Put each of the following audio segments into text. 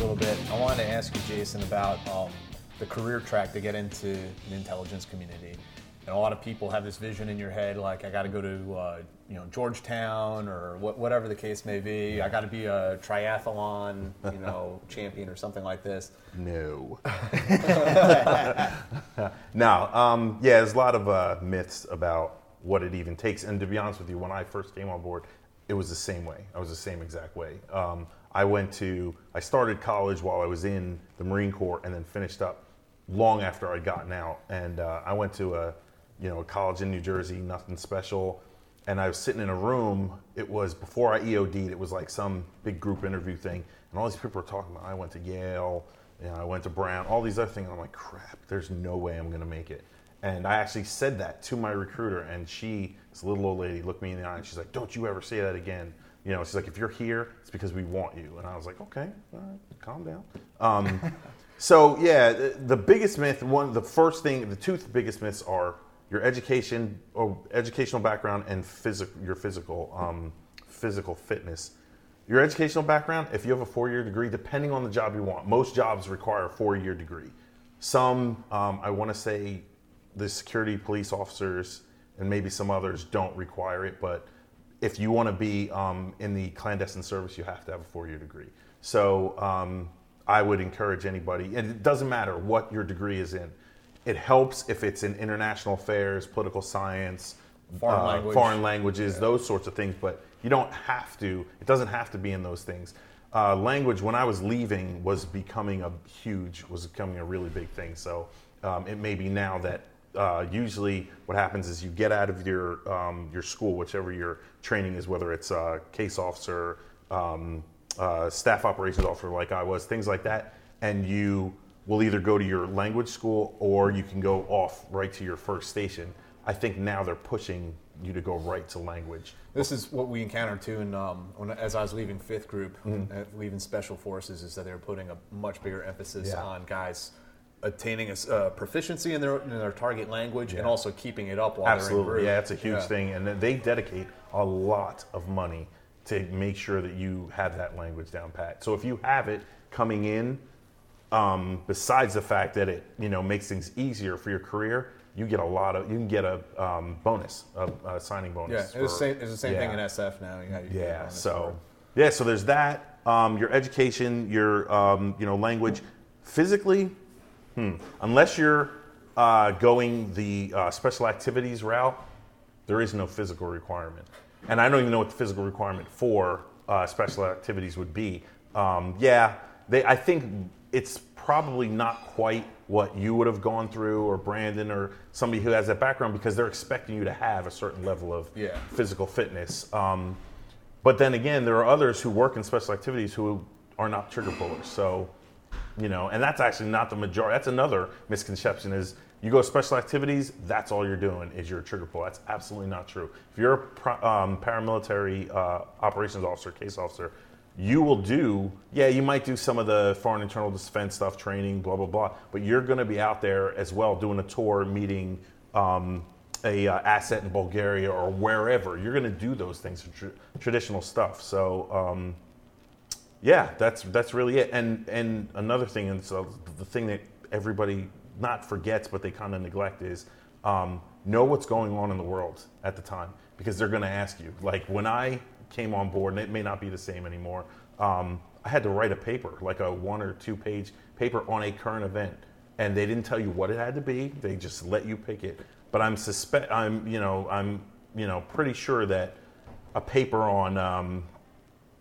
little bit. I wanted to ask you, Jason, about um, the career track to get into the intelligence community. And a lot of people have this vision in your head, like I got to go to uh, you know Georgetown or wh- whatever the case may be. I got to be a triathlon, you know, champion or something like this. No. no. Um, yeah, there's a lot of uh, myths about what it even takes. And to be honest with you, when I first came on board, it was the same way. I was the same exact way. Um, I went to, I started college while I was in the Marine Corps and then finished up long after I'd gotten out. And uh, I went to a, you know, a college in New Jersey, nothing special. And I was sitting in a room. It was before I EOD'd. It was like some big group interview thing, and all these people were talking about. I went to Yale, you know, I went to Brown, all these other things. And I'm like, crap. There's no way I'm going to make it. And I actually said that to my recruiter, and she, this little old lady, looked me in the eye, and she's like, "Don't you ever say that again." You know, she's like, "If you're here, it's because we want you." And I was like, "Okay, all right, calm down." Um, so yeah, the, the biggest myth, one, the first thing, the two biggest myths are your education or educational background and physical, your physical, um, physical fitness. Your educational background, if you have a four-year degree, depending on the job you want, most jobs require a four-year degree. Some, um, I want to say, the security police officers and maybe some others don't require it, but if you want to be um, in the clandestine service, you have to have a four-year degree. So um, I would encourage anybody, and it doesn't matter what your degree is in. It helps if it's in international affairs, political science, Foreign uh, language. foreign languages, those sorts of things. But you don't have to. It doesn't have to be in those things. Uh, language, when I was leaving, was becoming a huge, was becoming a really big thing. So um, it may be now that uh, usually what happens is you get out of your um, your school, whichever your training is, whether it's uh, case officer, um, uh, staff operations officer, like I was, things like that, and you will either go to your language school or you can go off right to your first station. I think now they're pushing you to go right to language. This is what we encountered too, and um, as I was leaving fifth group, uh, leaving special forces, is that they were putting a much bigger emphasis Yeah. on guys attaining a uh, proficiency in their in their target language and also keeping it up while they're Absolutely, yeah, it's a huge Yeah. thing, and they dedicate a lot of money to make sure that you have that language down pat. So if you have it coming in, um, besides the fact that it you know makes things easier for your career, you get a lot of you can get a um, bonus, a, a signing Yeah, bonus. it's the for- same, it's the same thing in. SF now. You you Yeah. So, for- yeah. So there's that. Um, your education, your um, you know language, physically, hmm, unless you're uh, going the uh, special activities route, there is no physical requirement. And I don't even know what the physical requirement for uh, special activities would be. Um, yeah, they. I think it's probably not quite what you would have gone through, or Brandon, or somebody who has that background, because they're expecting you to have a certain level of Yeah. physical fitness. Um, but then again, there are others who work in special activities who are not trigger pullers. So, you know, and that's actually not the majority. That's another misconception is you go to special activities, that's all you're doing is you're a trigger pull. That's absolutely not true. If you're a um, paramilitary uh, operations officer, case officer, you will do, yeah, you might do some of the foreign internal defense stuff, training, blah, blah, blah, but you're going to be out there as well doing a tour, meeting um, a uh, asset in Bulgaria or wherever. You're going to do those things, tr- traditional stuff. So, um, yeah, that's that's really it. And and another thing, and so the thing that everybody not forgets, but they kind of neglect is um, know what's going on in the world at the time because they're going to ask you. Like when I came on board, and it may not be the same anymore. Um, I had to write a paper, like a one or two page paper on a current event, and they didn't tell you what it had to be. They just let you pick it. But I'm suspect I'm you know I'm you know pretty sure that a paper on um,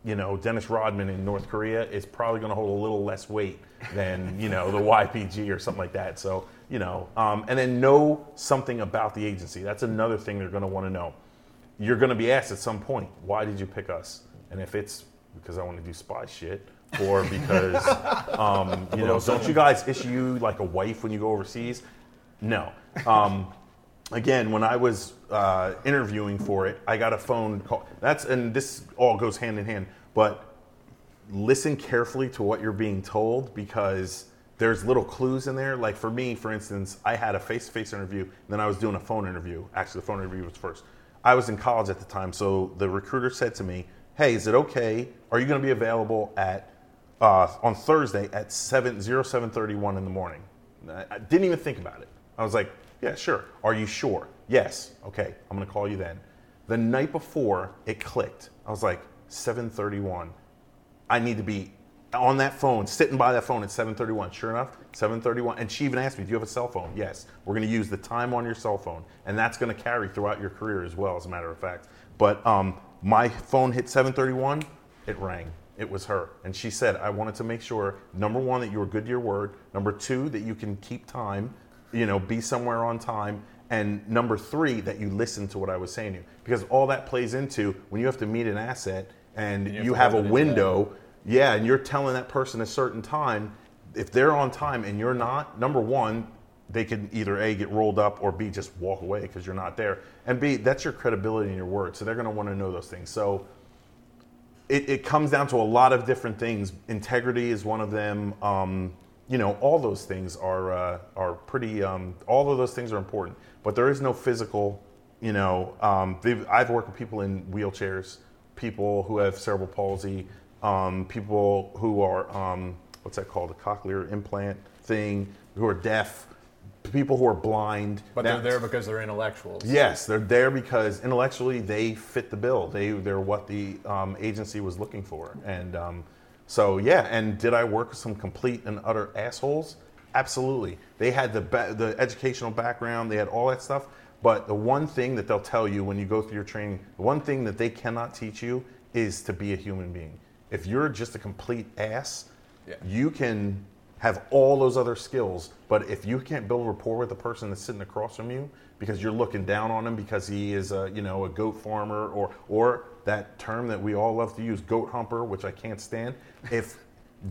you know, Dennis Rodman in North Korea is probably going to hold a little less weight than, you know, the YPG or something like that. So, you know, um, and then know something about the agency. That's another thing they're going to want to know. You're going to be asked at some point, why did you pick us? And if it's because I want to do spy shit, or because, um, you know, don't you guys issue like a wife when you go overseas? No. Um, again, when I was uh, interviewing for it, I got a phone call. That's and this all goes hand in hand. But listen carefully to what you're being told because there's little clues in there. Like for me, for instance, I had a face-to-face interview, then I was doing a phone interview. Actually, the phone interview was first. I was in college at the time, so the recruiter said to me, "Hey, is it okay? Are you going to be available at uh, on Thursday at 7, 0731 in the morning. I didn't even think about it. I was like, yeah, sure. Are you sure? Yes. Okay, I'm to call you then. The night before, it clicked. I was like, 731. I need to be on that phone, sitting by that phone at 7:31. Sure enough, 7:31. And she even asked me, "Do you have a cell phone?" Yes. We're to use the time on your cell phone, and that's to carry throughout your career as well, as a matter of fact. But um, my phone hit 7:31. It rang. It was her, and she said, "I wanted to make sure number one that you were good to your word. Number two that you can keep time, you know, be somewhere on time." And number three, that you listen to what I was saying to you. Because all that plays into when you have to meet an asset and, you have you have a window yeah, and you're telling that person a certain time. If they're on time and you're not, number one, they can either A, get rolled up, or B, just walk away because you're not there. And B, that's your credibility in your word. So they're going to want to know those things. So it, it comes down to a lot of different things. Integrity is one of them. Um, you know, all those things are uh, are pretty. Um, all of those things are important, but there is no physical. You know, um, they've- I've worked with people in wheelchairs, people who have cerebral palsy, um, people who are um, what's that called, a cochlear implant thing, who are deaf, people who are blind. But That- they're there because they're intellectuals. Yes, they're there because intellectually they fit the bill. They they're what the um, agency was looking for, and um, so yeah. And did I work with some complete and utter assholes? Absolutely. They had the ba- the educational background. They had all that stuff. But the one thing that they'll tell you when you go through your training, the one thing that they cannot teach you is to be a human being. If you're just a complete ass, Yeah. you can have all those other skills, but if you can't build rapport with the person that's sitting across from you because you're looking down on him because he is a you know a goat farmer or or that term that we all love to use, goat humper, which I can't stand. If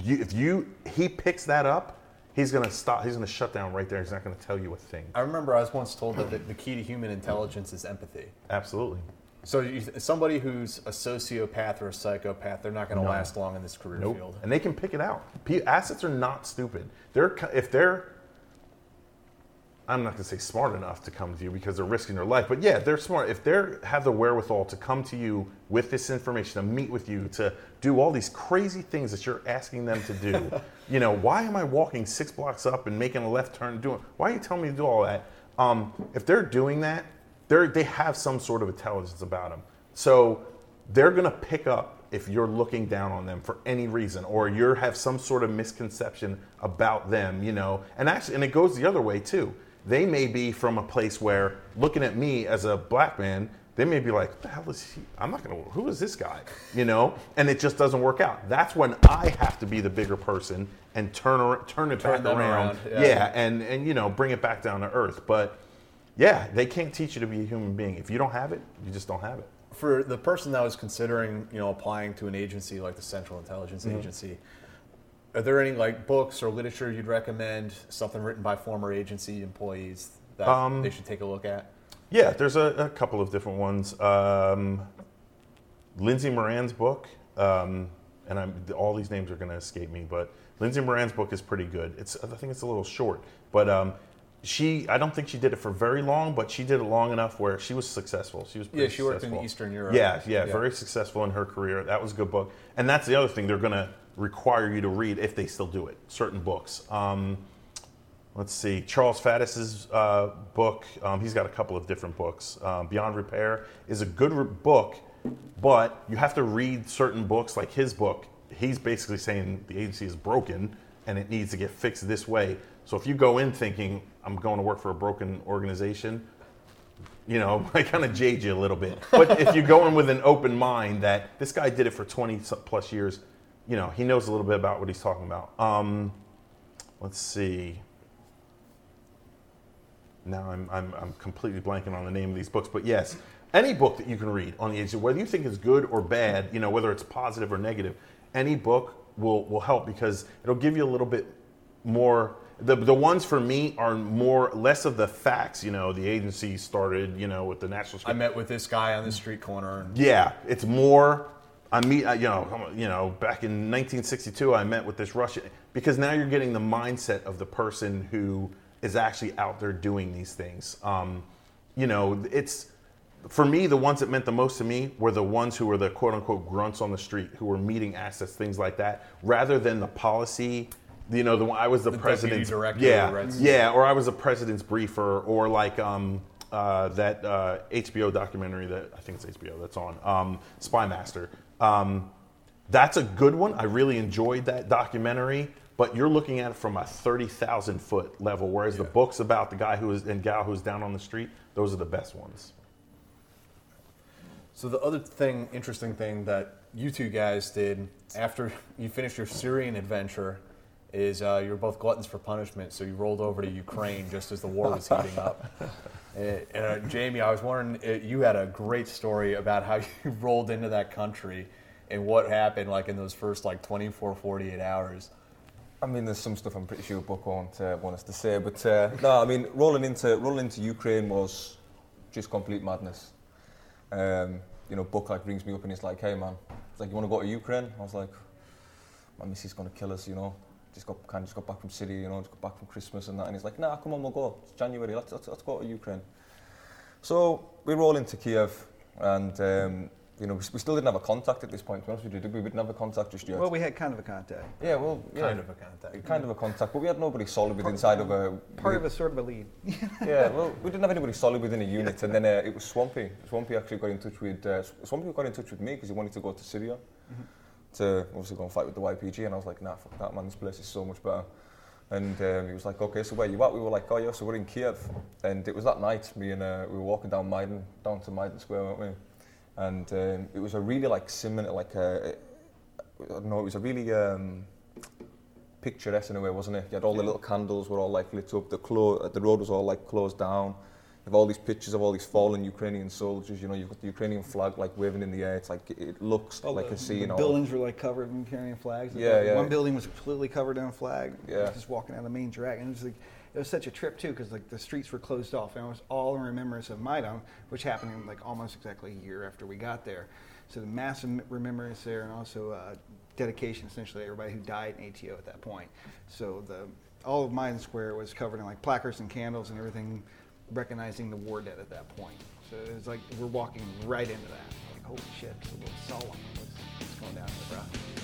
you if you he picks that up, he's gonna stop. He's gonna shut down right there. He's not gonna tell you a thing. I remember I was once told that the, the key to human intelligence is empathy. Absolutely. So you, somebody who's a sociopath or a psychopath, they're not going to No. last long in this career Nope. field. And they can pick it out. P- assets are not stupid. They're if they're I'm not going to say smart enough to come to you because they're risking their life, but yeah, they're smart. If they have the wherewithal to come to you with this information, to meet with you, to do all these crazy things that you're asking them to do, you know, why am I walking six blocks up and making a left turn? and Doing why are you telling me to do all that? Um, if they're doing that, they're they have some sort of intelligence about them. So they're going to pick up if you're looking down on them for any reason or you have some sort of misconception about them you know and actually and it goes the other way too they may be from a place where looking at me as a black man they may be like what the hell is he? I'm not gonna who is this guy? You know? And it just doesn't work out. That's when i have to be the bigger person and turn turn it Turn back around, around, yeah. yeah and and you know bring it back down to earth. But yeah they can't teach you to be a human being. If you don't have it you just don't have it. For the person that was considering, you know, applying to an agency like the Central Intelligence Mm-hmm. Agency, are there any like books or literature you'd recommend? Something written by former agency employees that Um, they should take a look at? Yeah, there's a, a couple of different ones. Um, Lindsay Moran's book, um, and I'm, all these names are going to escape me, but Lindsay Moran's book is pretty good. It's I think it's a little short, but um, she I don't think she did it for very long, but she did it long enough where she was successful. She was pretty Yeah, she worked in. Eastern Europe. Yeah, yeah, Yeah. very successful in her career. That was a good book, and that's the other thing they're going to require you to read if they still do it. Certain books. Um, let's see, Charles Faddis's uh, book. Um, he's got a couple of different books. Um, Beyond Repair is a good re- book, but you have to read certain books, like his book. He's basically saying the agency is broken and it needs to get fixed this way. So if you go in thinking I'm going to work for a broken organization, you know, I kind of jade you a little bit. But if you go in with an open mind that this guy did it for 20 plus years, you know, he knows a little bit about what he's talking about. Um, let's see. Now I'm, I'm, I'm completely blanking on the name of these books, but yes, any book that you can read on the agency, whether you think is good or bad, you know, whether it's positive or negative, any book will, will help because it'll give you a little bit more. The, the ones for me are more less of the facts. You know, the agency started, you know, with the national. I met with this guy on the street corner, and Yeah, it's more. I meet, uh, you know, you know, back in 1962, I met with this Russian because now you're getting the mindset of the person who is actually out there doing these things. Um, you know, it's for me, the ones that meant the most to me were the ones who were the quote unquote grunts on the street, who were meeting assets, things like that, rather than the policy. You know, the one I was the, The president's director yeah, of Red Sea. yeah, or I was the president's briefer, or like um, uh, that uh, HBO documentary that I think it's HBO that's on um, Spy Master. Um, that's a good one. I really enjoyed that documentary, but you're looking at it from a thirty thousand foot level, whereas the books about the guy who is and gal who's down on the street, those are the best ones. So the other thing, interesting thing that you two guys did after you finished your Syrian adventure is uh, you were both gluttons for punishment. So you rolled over to Ukraine just as the war was heating up. Uh, and uh, Jamie, I was wondering, uh, you had a great story about how you rolled into that country and what happened like in those first like 24, 48 hours. I mean, there's some stuff I'm pretty sure Buck won't uh, want us to say, but uh, no, I mean, rolling into rolling into Ukraine was just complete madness. Um, you know, Buck like rings me up and he's like, "Hey man, it's like you want to go to Ukraine?" I was like, "My missus gonna kill us," you know. Just got kind of just got back from Syria, you know, just got back from Christmas and that, and he's like, "Nah, come on, we'll go. It's January. Let's let's, let's go to Ukraine." So we roll into Kiev, and um, you know, we, we still didn't have a contact at this point. To be honest with you, did we? We didn't have a contact just yet. Well, we had kind of a contact. yeah, well, yeah, Kind of a contact. kind of a contact, but we had nobody solid within inside of a Part of a sort of a lead. yeah. Well, we didn't have anybody solid within a unit, and then uh, it was Swampy. Swampy actually got in touch with uh, Swampy got in touch with me because he wanted to go to Syria to obviously go and fight with the YPG, and I was like, nah, fuck that man, this place is so much better. And um, he was like, okay, so where you at? We were like, oh yeah, so we're in Kiev, and it was that night. Me and uh, we were walking down Maidan, down to Maidan Square, weren't we? And um, it was a really like similar, like a, I don't know, it was a really um, picturesque in a way, wasn't it? You had all the little candles were all like lit up. The clo- the road was all like closed down. Have all these pictures of all these fallen Ukrainian soldiers. You know, you've got the Ukrainian flag like waving in the air. It's like it looks All like the, a scene. the buildings were like covered in carrying flags. Yeah, yeah. One building was completely covered in a flag. Yeah. Just walking down the main drag, and it was like it was such a trip too, because like the streets were closed off, and it was all in remembrance of Maidan, which happened like almost exactly a year after we got there. So the massive remembrance there, and also uh, dedication essentially to everybody who died in ATO at that point. So the all of Maidan Square was covered in like placards and candles and everything, recognizing the war dead at that point. So it's like we're walking right into that. Like, holy shit, it's a little solemn. What's, what's going down here, bro?